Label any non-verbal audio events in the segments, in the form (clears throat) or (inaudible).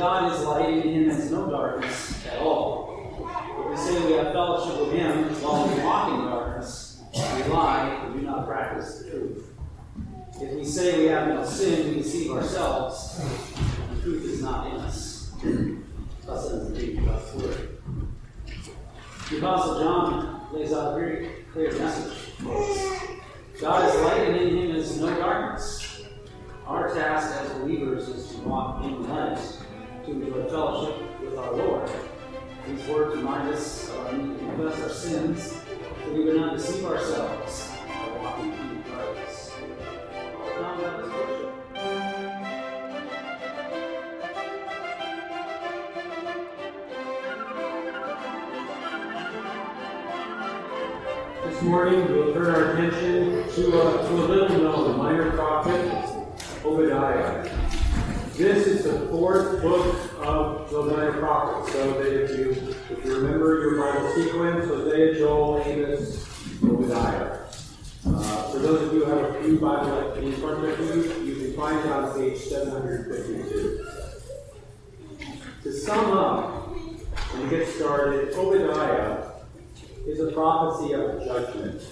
God is light in him is no darkness at all. If we say we have fellowship with him while we walk in darkness, we lie and do not practice the truth. If we say we have no sin, we deceive ourselves, and the truth is not in us. Thus ends the reading God's word. The Apostle John lays out a very clear message for us. God is light and in him is no darkness. Our task as believers is to walk in light, to enjoy fellowship with our Lord. These words remind us uh, of our need to confess our sins, that we would not deceive ourselves by walking in worship. This morning, we'll turn our attention to a, to a little known minor prophet, Obadiah. This is the fourth book of the minor prophets. So that if you if you remember your Bible sequence, Hosea, Joel, Amos, Obadiah. Uh, for those of you who have a few Bible in front of you, you can find it on page 752. To sum up and get started, Obadiah is a prophecy of judgment.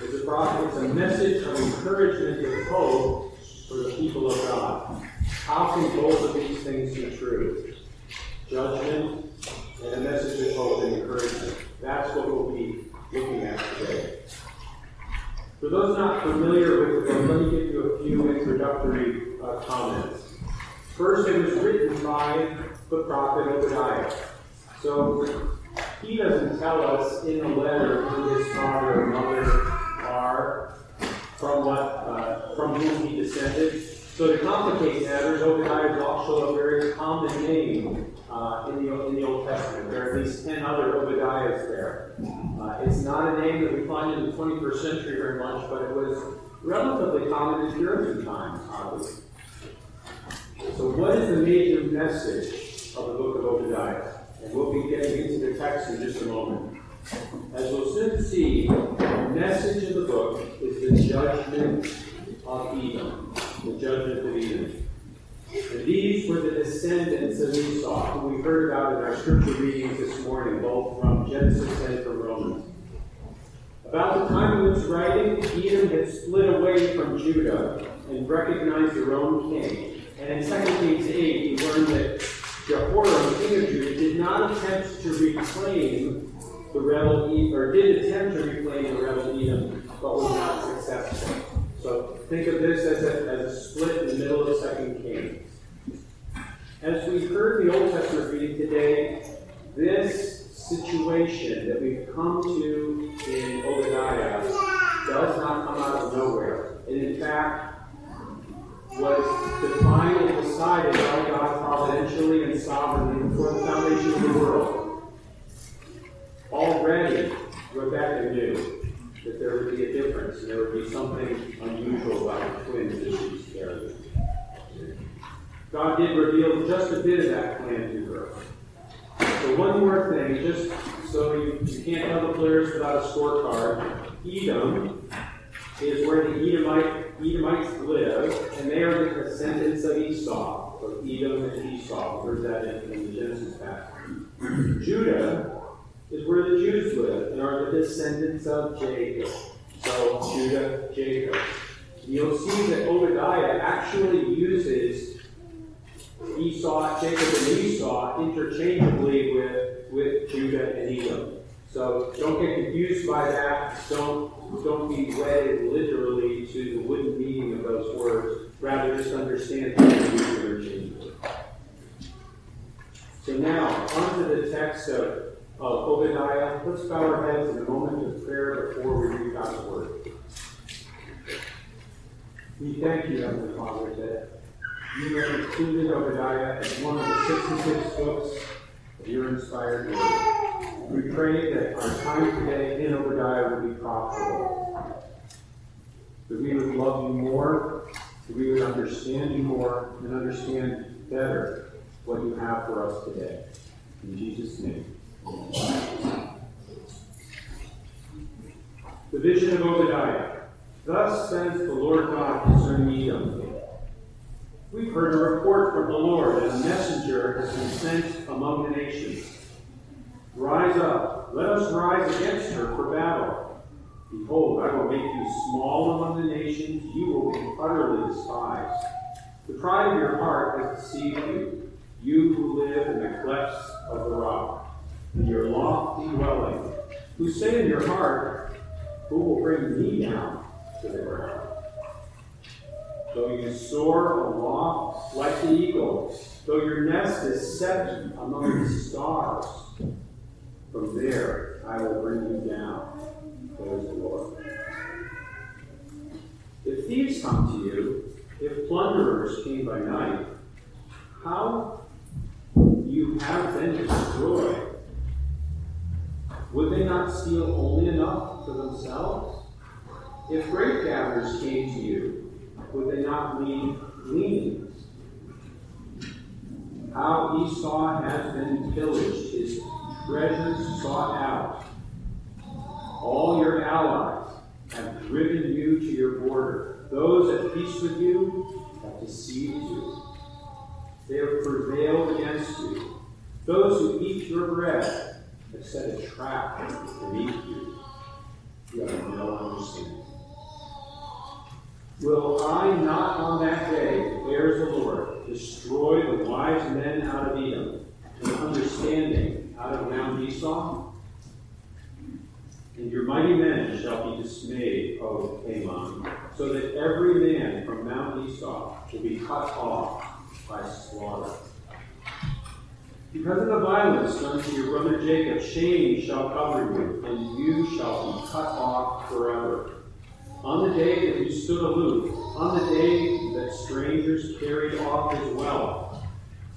It's a prophet, it's a message of encouragement and hope for the people of God. How can both of these things be true? Judgment and a message of hope and encouragement. That's what we'll be looking at today. For those not familiar with the book, let me give you a few introductory uh, comments. First, it was written by the prophet Obadiah. So he doesn't tell us in the letter who his father and mother are, from what, uh, from whom he descended. So to complicate matters, Obadiah is also a very common name uh, in, the, in the Old Testament. There are at least 10 other Obadiahs there. Uh, it's not a name that we find in the 21st century very much, but it was relatively common in Puritan times, obviously. So what is the major message of the book of Obadiah? And we'll be getting into the text in just a moment. As we'll soon see, the message of the book is the judgment of Edom. The judgment of Edom. And these were the descendants of Esau, who we heard about in our scripture readings this morning, both from Genesis and from Romans. About the time of its writing, Edom had split away from Judah and recognized their own king. And in 2 Kings 8, we learned that Jehoram, king of Judah, did not attempt to reclaim the rebel Edom, or did attempt to reclaim the rebel Edom, but was not successful. So think of this as a, as a split in the middle of Second Kings. As we heard the Old Testament reading today, this situation that we've come to in Obadiah does not come out of nowhere. And in fact, was defined and decided by God providentially and sovereignly before the foundation of the world. Already, Rebecca knew that there would be a difference there would be something unusual about the twins she was. God did reveal just a bit of that plan to her. So one more thing, just so you, you can't have the players without a scorecard. Edom is where the Edomite, Edomites live, and they are the descendants of Esau. So Edom and Esau. We that in, in the Genesis passage. Judah is where the Jews live, and are the descendants of Jacob. So Judah, Jacob. You'll see that Obadiah actually uses Esau, Jacob and Esau interchangeably with, with Judah and Edom. So don't get confused by that. Don't don't be wedded literally to the wooden meaning of those words. Rather, just understand use interchangeably. So now, onto the text of, Uh, of Obadiah. Uh, let's bow our heads in a moment of prayer before we read God's word. We thank you, Heavenly Father, that you have included Obadiah as one of the 66 books of your inspired word. We pray that our time today in Obadiah will be profitable, that we would love you more, that we would understand you more, and understand better what you have for us today. In Jesus' name. The vision of Obadiah. Thus says the Lord God concerning Edom. We've heard a report from the Lord, and a messenger has been sent among the nations. Rise up, let us rise against her for battle. Behold, I will make you small among the nations, you will be utterly despised. The pride of your heart has deceived you, you who live in the clefts of the rock, in your lofty dwelling, who say in your heart, Who will bring me down to the ground? Though you soar aloft like the eagle, though your nest is set among the stars, from there I will bring you down, says the Lord. If thieves come to you, if plunderers came by night, how you have been destroyed. Would they not steal only enough for themselves? If grape gatherers came to you, would they not leave gleanings? How Esau has been pillaged, his treasures sought out. All your allies have driven you to your border. Those at peace with you have deceived you. They have prevailed against you. Those who eat your bread have set a trap beneath you. You have no understanding. Will I not on that day, declares the Lord, destroy the wise men out of Edom, and understanding out of Mount Esau? And your mighty men shall be dismayed, O Teman, so that every man from Mount Esau will be cut off by slaughter. Because of the violence done to your brother Jacob, shame shall cover you, and you shall be cut off forever. On the day that you stood aloof, on the day that strangers carried off his wealth,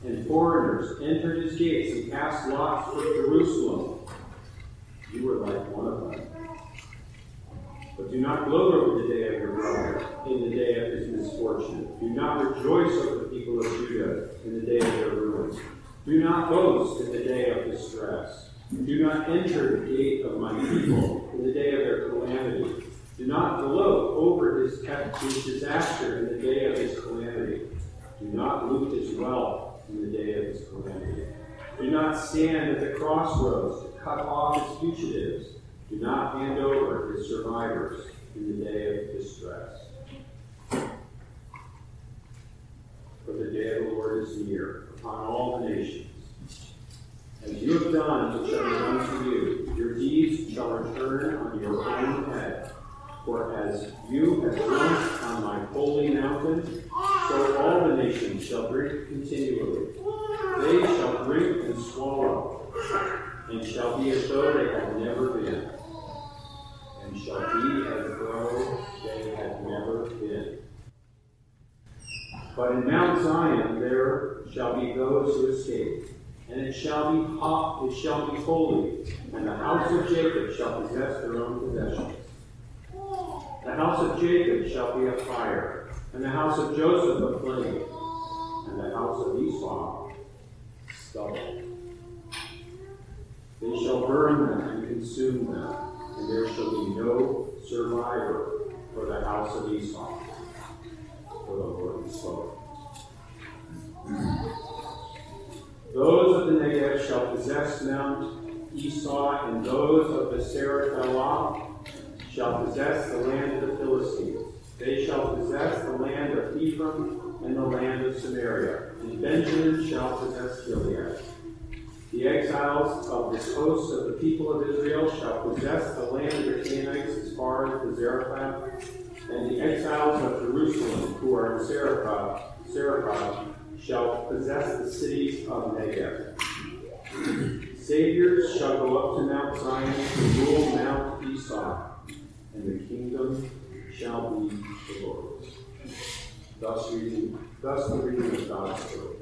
and foreigners entered his gates and cast lots for Jerusalem, you were like one of them. But do not gloat over the day of your brother in the day of his misfortune. Do not rejoice over the people of Judah in the day of their ruin. Do not boast in the day of distress. Do not enter the gate of my people in the day of their calamity. Do not gloat over his, his disaster in the day of his calamity. Do not loot his wealth in the day of his calamity. Do not stand at the crossroads to cut off his fugitives. Do not hand over his survivors in the day of distress. For the day of the Lord is near upon all the nations. As you have done, it shall be done to you. Your deeds shall return on your own head. For as you have drunk on my holy mountain, so all the nations shall drink continually. They shall drink and swallow, and shall be as though they had never been, and shall be as though they had never been. But in Mount Zion there shall be those who escape, and it shall be hot, it shall be holy, and the house of Jacob shall possess their own possessions. The house of Jacob shall be a fire, and the house of Joseph a flame, and the house of Esau stubble. They shall burn them and consume them, and there shall be no survivor for the house of Esau. For the Lord spoke. Those of the Negev shall possess Mount Esau, and those of the Seraph shall possess the land of the Philistines. They shall possess the land of Ephraim and the land of Samaria, and Benjamin shall possess Gilead. The exiles of the host of the people of Israel shall possess the land of the Canaanites as far as the Zarephath, and the exiles of Jerusalem who are in Zarephath, Zarephath shall possess the cities of Negev. Saviors shall go up to Mount Zion to rule Mount Esau, and the kingdom shall be the Lord's. Thus, reading, thus the reading of God's word.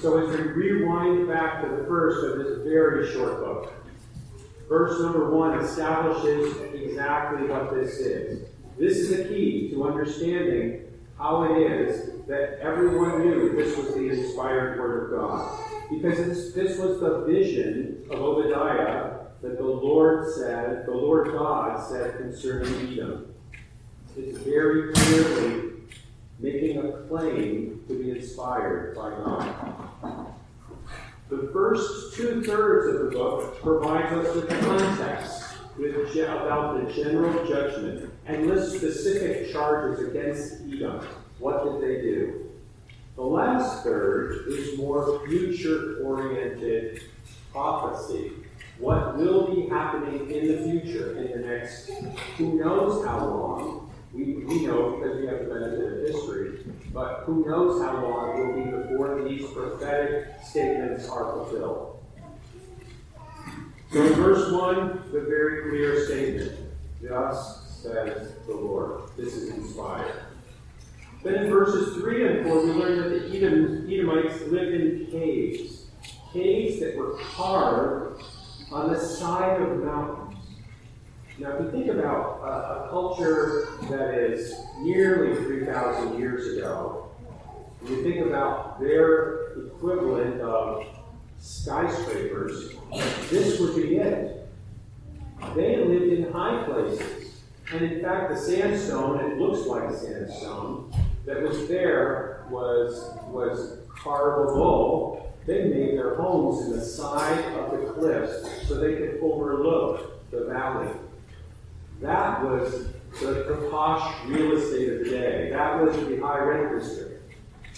So as we rewind back to the first of this very short book, verse number one establishes exactly what this is. This is a key to understanding how it is that everyone knew this was the inspired Word of God. Because this was the vision of Obadiah that the Lord said, the Lord God said concerning Edom. It's very clearly making a claim to be inspired by God. The first two thirds of the book provides us with the context with, about the general judgment and list specific charges against Edom. What did they do? The last third is more future oriented prophecy. What will be happening in the future, in the next, who knows how long? We, we know because we have the benefit of history, but who knows how long it will be before these prophetic statements are fulfilled. So in verse 1, the very clear statement Thus says the Lord. This is inspired. Then in verses 3 and 4, we learn that the Edom, Edomites lived in caves. Caves that were carved on the side of mountains. Now, if you think about a, a culture that is nearly 3,000 years ago, you think about their equivalent of skyscrapers, this would be it. They lived in high places. And in fact, the sandstone, it looks like sandstone, that was there was, was carvable. They made their homes in the side of the cliffs so they could overlook the valley. That was the, the posh real estate of the day. That was the high rent district.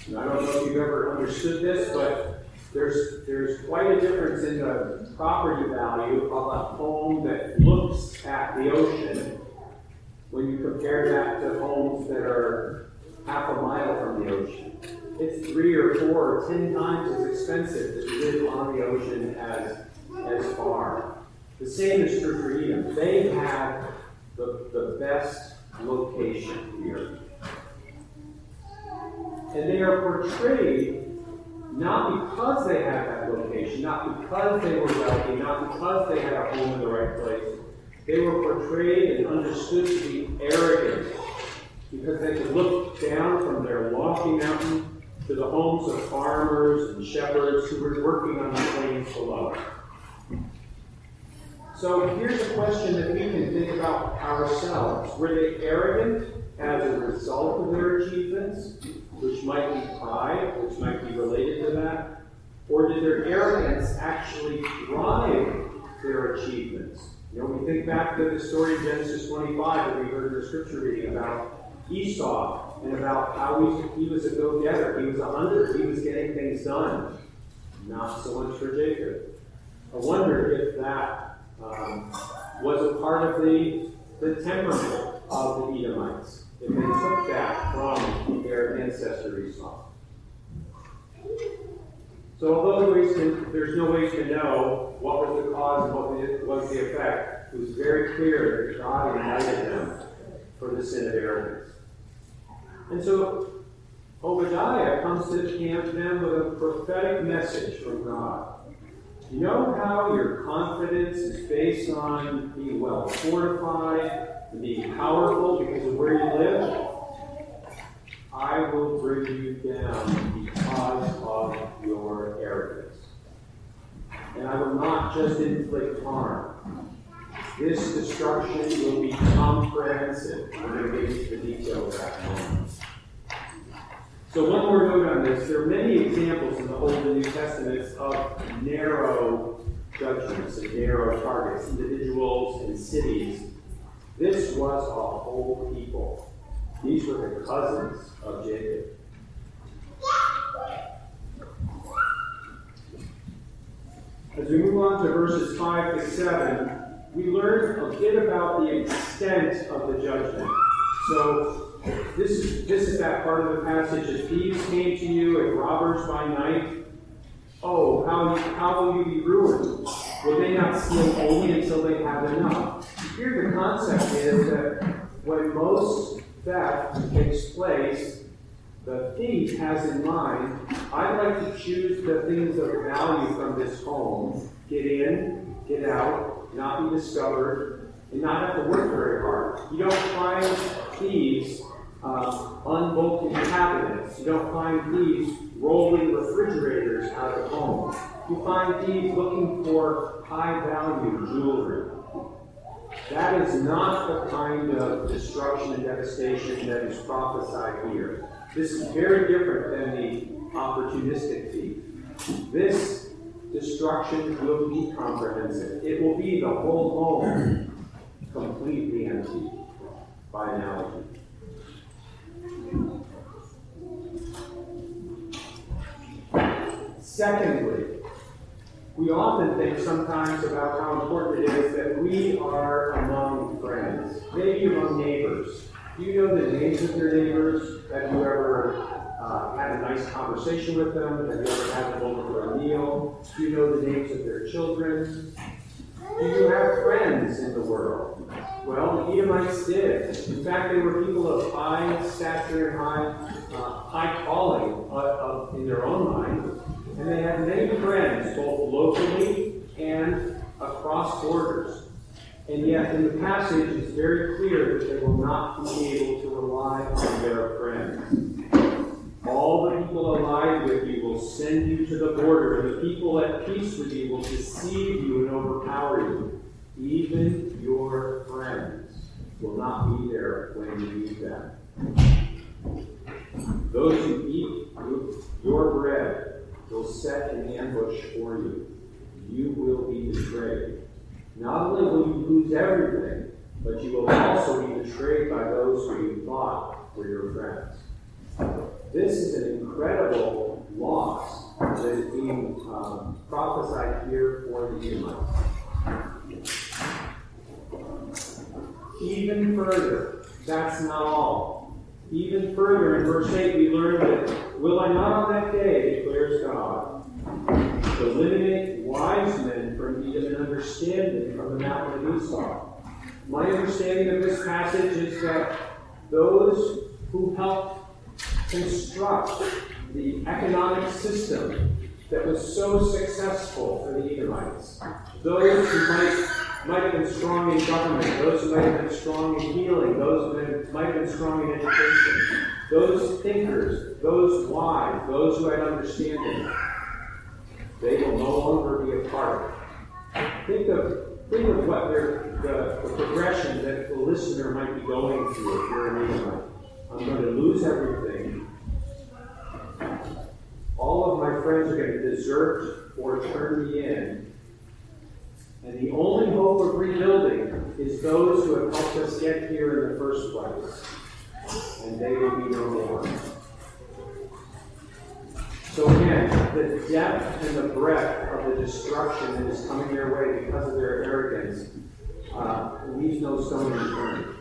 And I don't know if you've ever understood this, but there's, there's quite a difference in the property value of a home that looks at the ocean when you compare that to homes that are half a mile from the ocean. It's three or four or ten times as expensive to live on the ocean as, as far. The same is true for Edom. They have the, the best location here. And they are portrayed not because they had that location, not because they were wealthy, not because they had a home in the right place. They were portrayed and understood to be arrogant because they could look down from their lofty mountain to the homes of farmers and shepherds who were working on the plains below. So here's a question that we can think about ourselves. Were they arrogant as a result of their achievements? Which might be pride, which might be related to that? Or did their arrogance actually drive their achievements? You know, we think back to the story of Genesis 25 that we heard in the scripture reading about Esau and about how he, he was a go getter. He was a hunter. He was getting things done. Not so much for Jacob. I wonder if that um, was a part of the, the temperament of the Edomites if they took that from their ancestor Esau. So although there's no way to know what was the cause and what was the effect, it was very clear that God united them for the sin of arrogance. And so Obadiah comes to camp them with a prophetic message from God. You know how your confidence is based on being well fortified, to be powerful because of where you live, I will bring you down because of your arrogance. And I will not just inflict harm. This destruction will be comprehensive. I'm going to get into the details of that moment. So one more note on this. There are many examples in the Old and New Testaments of narrow judgments and narrow targets, individuals and cities this was a whole people. These were the cousins of Jacob. As we move on to verses 5 to 7, we learn a bit about the extent of the judgment. So, this is, this is that part of the passage. If thieves came to you and robbers by night, oh, how, how will you be ruined? Will they not steal only until they have enough? Here, the concept is that when most theft takes place, the thief has in mind, I'd like to choose the things of value from this home, get in, get out, not be discovered, and not have to work very hard. You don't find thieves uh, unbolting cabinets. You don't find thieves rolling refrigerators out of homes. You find thieves looking for high value jewelry. That is not the kind of destruction and devastation that is prophesied here. This is very different than the opportunistic thief. This destruction will be comprehensive. It will be the whole home completely empty by analogy. Secondly, we often think sometimes about how important it is that we are among friends, maybe among neighbors. Do you know the names of your neighbors? Have you ever uh, had a nice conversation with them? Have you ever had them over for a meal? Do you know the names of their children? Do you have friends in the world? Well, the Edomites did. In fact, they were people of high stature and high, uh, high calling uh, in their own mind. And they had many friends, both locally and across borders. And yet, in the passage, it's very clear that they will not be able to rely on their friends. All the people allied with you will send you to the border, and the people at peace with you will deceive you and overpower you. Even your friends will not be there when you need them. Those who eat your bread will set an ambush for you. You will be betrayed. Not only will you lose everything, but you will also be betrayed by those who you thought were your friends. This is an incredible loss that is being um, prophesied here for the Edomites. Even further, that's not all. Even further, in verse 8, we learn that, Will I not on that day, declares God, eliminate wise men from Edom and understanding from the mountain of Esau? My understanding of this passage is that those who helped construct the economic system that was so successful for the Edomites, those who might might have been strong in government, those who might have been strong in healing, those who might have been strong in education, those thinkers, those wise, those who had understanding, they will no longer be a part. Think of think of what the, the progression that the listener might be going through if you're an Edomite. I'm going to lose everything. All of my friends are going to desert or turn me in. And the only hope of rebuilding is those who have helped us get here in the first place. And they will be no more. So again, the depth and the breadth of the destruction that is coming their way because of their arrogance uh, leaves no stone unturned.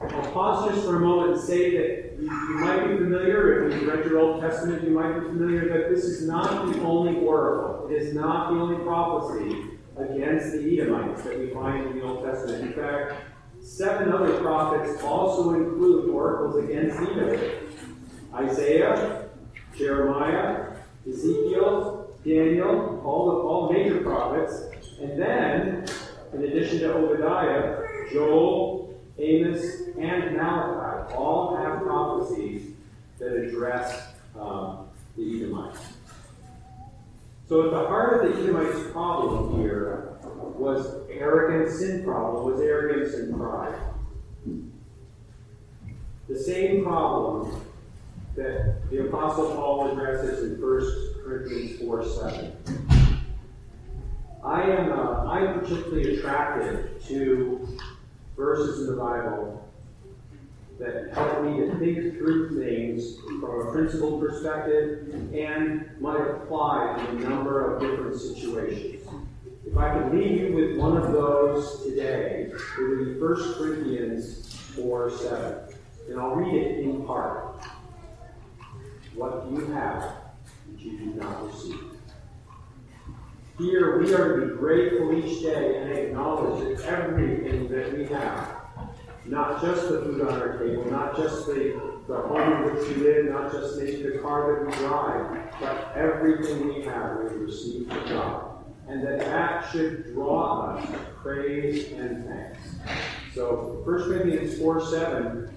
I'll pause just for a moment and say that you, you, might be familiar, if you've read your Old Testament, you might be familiar that this is not the only oracle. It is not the only prophecy against the Edomites that we find in the Old Testament. In fact, seven other prophets also include oracles against Edom. Isaiah, Jeremiah, Ezekiel, Daniel, all the all major prophets, and then, in addition to Obadiah, Joel, Amos, and Malachi all have prophecies that address um, the Edomites. So at the heart of the Edomites' problem here was arrogance, sin problem, was arrogance and pride. The same problem that the Apostle Paul addresses in 1 Corinthians 4 7. I am uh, I'm particularly attracted to verses in the Bible that help me to think through things from a principled perspective and might apply in a number of different situations. If I could leave you with one of those today, it would be 1 Corinthians 4 7. And I'll read it in part. What do you have that you do not receive? Here, we are to be grateful each day and acknowledge that everything that we have, not just the food on our table, not just the, the home in which we live, not just maybe the car that we drive, but everything we have we receive from God. And that that should draw us to praise and thanks. So 1 Corinthians 4 7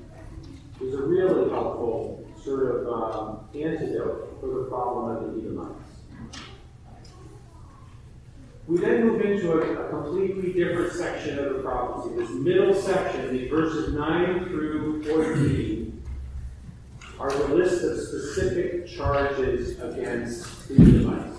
is a really helpful sort of um, antidote for the problem of the Edomites. We then move into a, a, completely different section of the prophecy. This middle section, the verses 9 through 14, are the list of specific charges against the Edomites.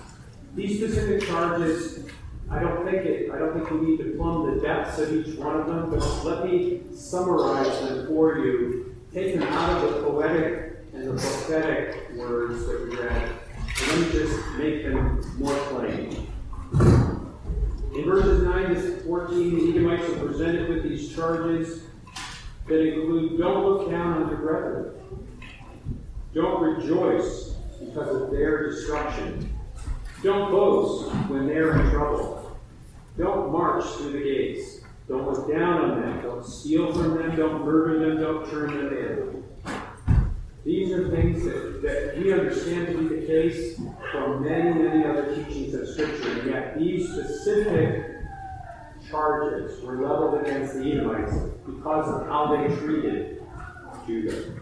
These specific charges, I don't think it, I don't think we need to plumb the depths of each one of them, but let me summarize them for you, take them out of the poetic and the prophetic words that we read, and let me just make them more plain. In verses 9 to 14, the Edomites are presented with these charges that include don't look down on your brethren, don't rejoice because of their destruction, don't boast when they're in trouble, don't march through the gates, don't look down on them, don't steal from them, don't murder them, don't turn them in. These are things that, that we understand to be the case from many, many other teachings of Scripture, and yet these specific charges were leveled against the Edomites because of how they treated Judah.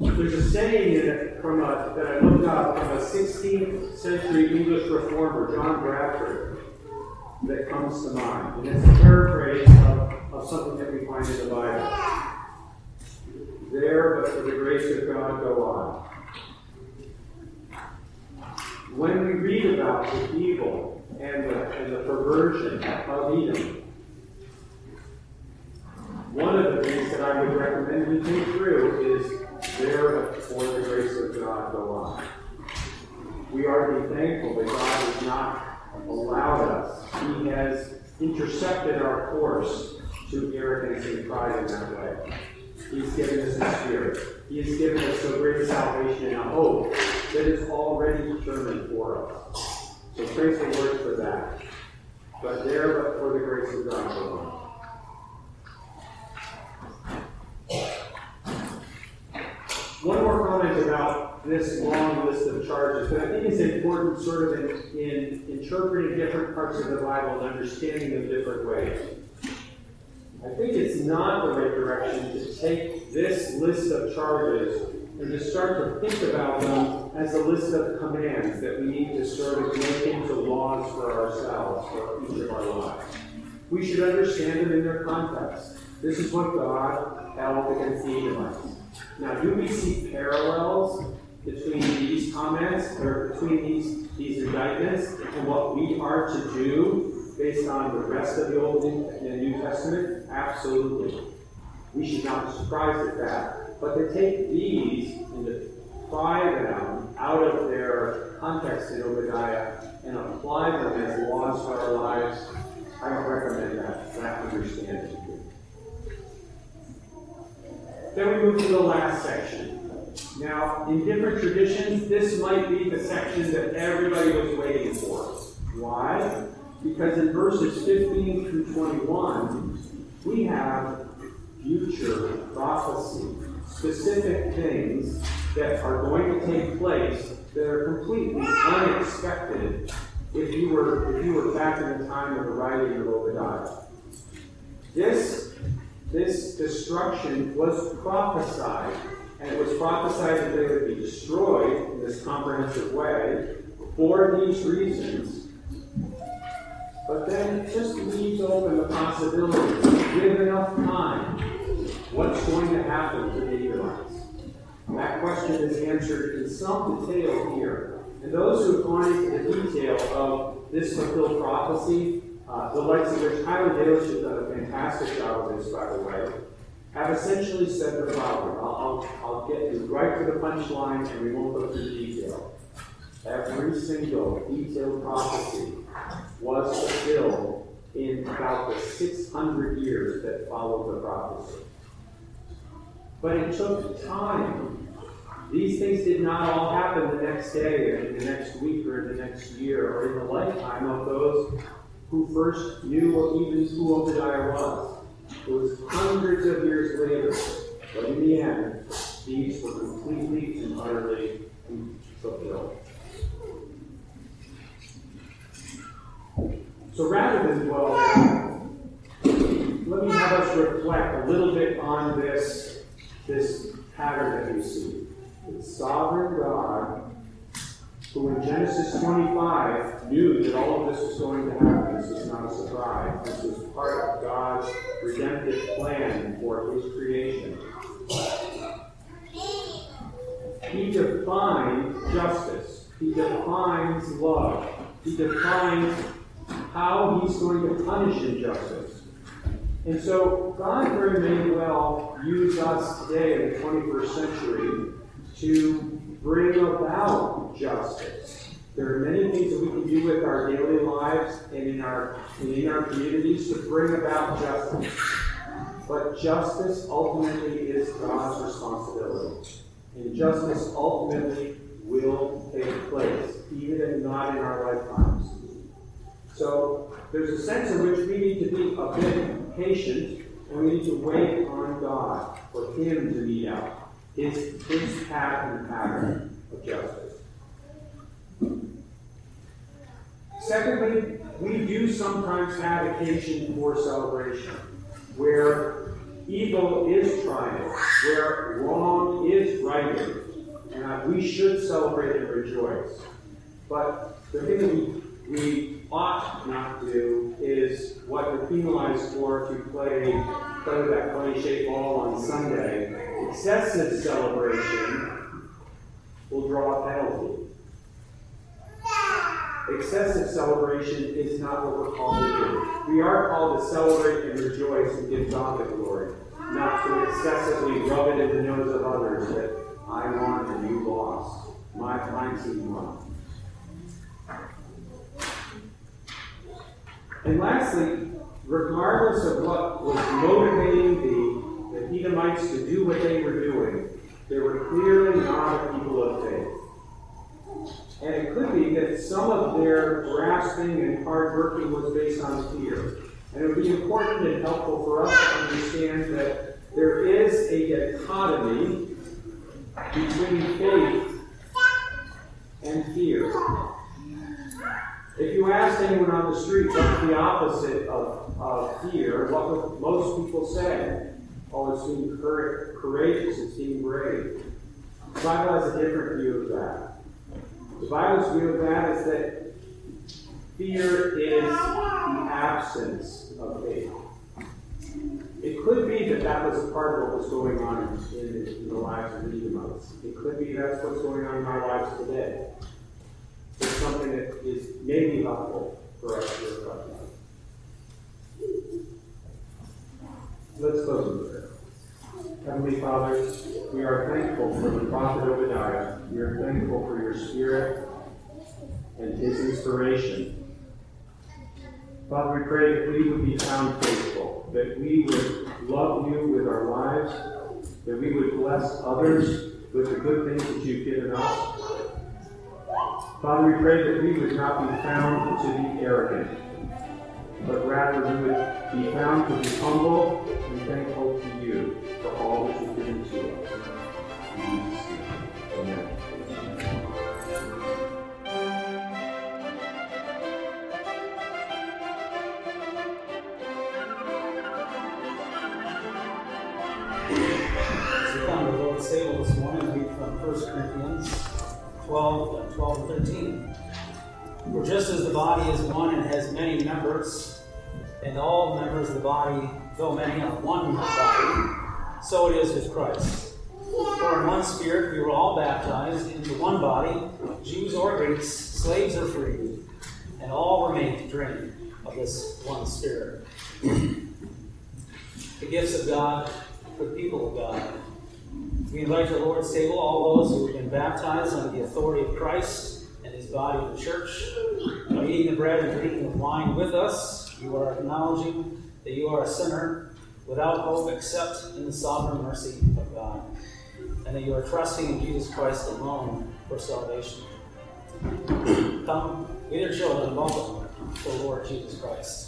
There's a saying a, that I looked up from a 16th century English reformer, John Bradford, that comes to mind. And it's a paraphrase of, of something that we find in the Bible there, but for the grace of God, go on. When we read about the evil and the, and the perversion of Edom, one of the things that I would recommend we think through is there, but for the grace of God, go on. We are to be thankful that God has not allowed us. He has intercepted our course to arrogance and pride in that way. He's given us His Spirit. He has given us so great a salvation and a hope that is already determined for us. So praise the Lord for that. But there, but for the grace of God alone. One more comment about this long list of charges that I think is important sort of in, in interpreting different parts of the Bible and understanding them different ways. I think it's not the right direction to take this list of charges and to start to think about them as a list of commands that we need to sort of make into laws for ourselves for each of our lives. We should understand them in their context. This is what God held against the Edomites. Now, do we see parallels between these comments or between these, these indictments and what we are to do based on the rest of the Old and New Testament? Absolutely. We should not be surprised at that. But to take these and to pry them out of their context in Obadiah and apply them as laws for our lives, I don't recommend that, that understanding. Then we move to the last section. Now, in different traditions, this might be the section that everybody was waiting for. Why? Because in verses 15 through 21, we have future prophecy, specific things that are going to take place that are completely unexpected if you were if you were back in the time of the writing of Obadiah. This this destruction was prophesied, and it was prophesied that they would be destroyed in this comprehensive way for these reasons but then it just leaves open the possibility, give enough time, what's going to happen to the Edomites? That question is answered in some detail here. And those who have gone into the detail of this fulfilled prophecy, uh, the likes of which Tyler Dalish has done a fantastic job of this, by the way, have essentially said the following. I'll, I'll, I'll get you right to the punchline and we won't go through the detail. Every single detailed prophecy was fulfilled in about the 600 years that followed the prophecy. But it took time These things did not all happen the next day, or in the next week, or in the next year, or in the lifetime of those who first knew or even who Obadiah was. It was hundreds of years later, but in the end, these were completely and utterly fulfilled. So rather than dwell let me have us reflect a little bit on this, this pattern that you see. The sovereign God, who in Genesis 25 knew that all of this was going to happen. This is not a surprise. This was part of God's redemptive plan for his creation. He defines justice. He defines love. He defines how he's going to punish injustice. And so God very may well use us today in the 21st century to bring about justice. There are many things that we can do with our daily lives and in our, and in our communities to bring about justice. But justice ultimately is God's responsibility. And justice ultimately will take place, even if not in our lifetimes. So there's a sense in which we need to be a bit patient and we need to wait on God for Him to meet out his, his path and pattern of justice. Secondly, we do sometimes have occasion for celebration where evil is triumphed, where wrong is righted, and we should celebrate and rejoice. But the thing we, we ought not do is what we're penalized for to play, play with that funny shaped ball on Sunday. Excessive celebration will draw a penalty. Excessive celebration is not what we're called to do. We are called to celebrate and rejoice and give God the glory, not to excessively rub it in the nose of others that I won and you lost. My mine team won. And lastly, regardless of what was motivating the, the Edomites to do what they were doing, they were clearly not a people of faith. And it could be that some of their grasping and hard working was based on fear. And it would be important and helpful for us to understand that there is a dichotomy between faith and fear. If you asked anyone on the street what's the opposite of, of fear, what would most people say? Oh, it's being courageous, it's being brave. The Bible has a different view of that. The Bible's view of that is that fear is the absence of faith. It could be that that was part of what was going on in, in, in the lives of the Edomites. It could be that's what's going on in our lives today something that is maybe helpful for us to reflect on. Let's close in prayer. Heavenly Father, we are thankful for the prophet Obadiah. We are thankful for your spirit and his inspiration. Father, we pray that we would be found faithful, that we would love you with our lives, that we would bless others with the good things that you've given us, Father, we pray that we would not be found to be arrogant, but rather we would be found to be humble and thankful to you for all that you've given to us. Amen. The Lord's table this morning, read from 1 Corinthians 12, 12 and 13. For just as the body is one and has many members, and all members of the body, though many, are one body, so it is with Christ. For in one spirit we were all baptized into one body, Jews or Greeks, slaves or free, and all were made to drink of this one spirit. (clears throat) the gifts of God for the people of God. We invite the Lord's table all those who have been baptized under the authority of Christ and his body, the church. By eating the bread and drinking the wine with us, you are acknowledging that you are a sinner without hope except in the sovereign mercy of God. and that you are trusting in Jesus Christ alone for salvation. Come, with your children, welcome to the Lord Jesus Christ.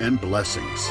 and blessings.